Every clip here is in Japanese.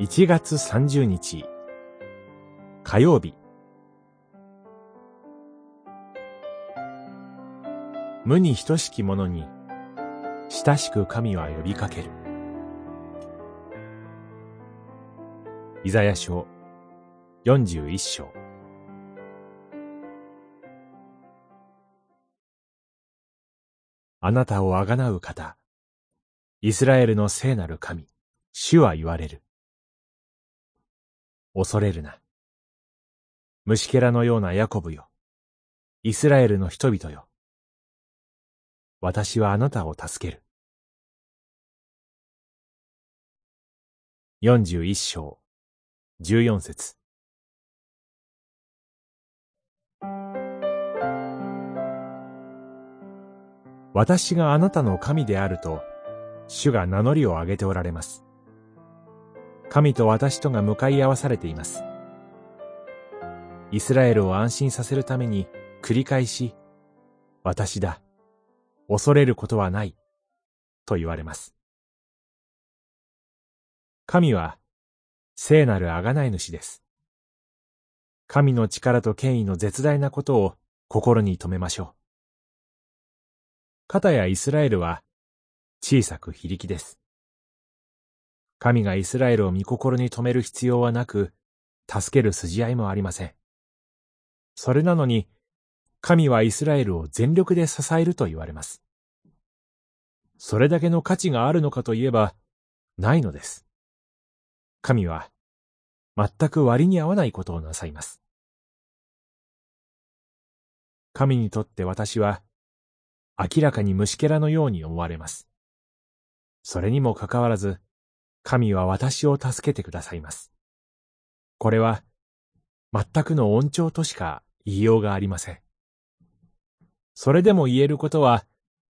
1月30日。火曜日。無に等しき者に親しく神は呼びかける。イザヤ書41章。あなたをあがなう方イスラエルの聖なる神主は言われる。恐れるな。虫けらのようなヤコブよ。イスラエルの人々よ。私はあなたを助ける。41章、14節私があなたの神であると、主が名乗りを上げておられます。神と私とが向かい合わされています。イスラエルを安心させるために繰り返し、私だ、恐れることはない、と言われます。神は、聖なる贖い主です。神の力と権威の絶大なことを心に留めましょう。肩やイスラエルは小さく非力です。神がイスラエルを御心に止める必要はなく、助ける筋合いもありません。それなのに、神はイスラエルを全力で支えると言われます。それだけの価値があるのかといえば、ないのです。神は、全く割に合わないことをなさいます。神にとって私は、明らかに虫けらのように思われます。それにもかかわらず、神は私を助けてくださいます。これは、全くの恩寵としか言いようがありません。それでも言えることは、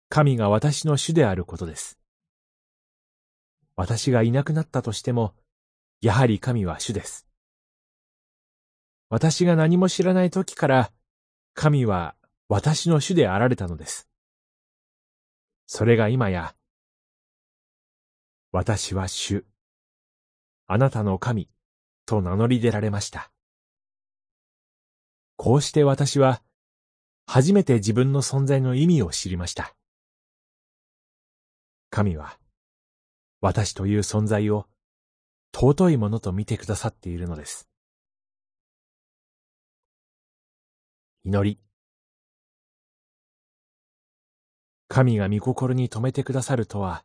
神が私の主であることです。私がいなくなったとしても、やはり神は主です。私が何も知らない時から、神は私の主であられたのです。それが今や、私は主、あなたの神、と名乗り出られました。こうして私は、初めて自分の存在の意味を知りました。神は、私という存在を尊いものと見てくださっているのです。祈り。神が御心に留めてくださるとは、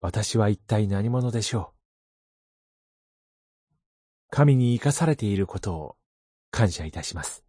私は一体何者でしょう？神に生かされていることを感謝いたします。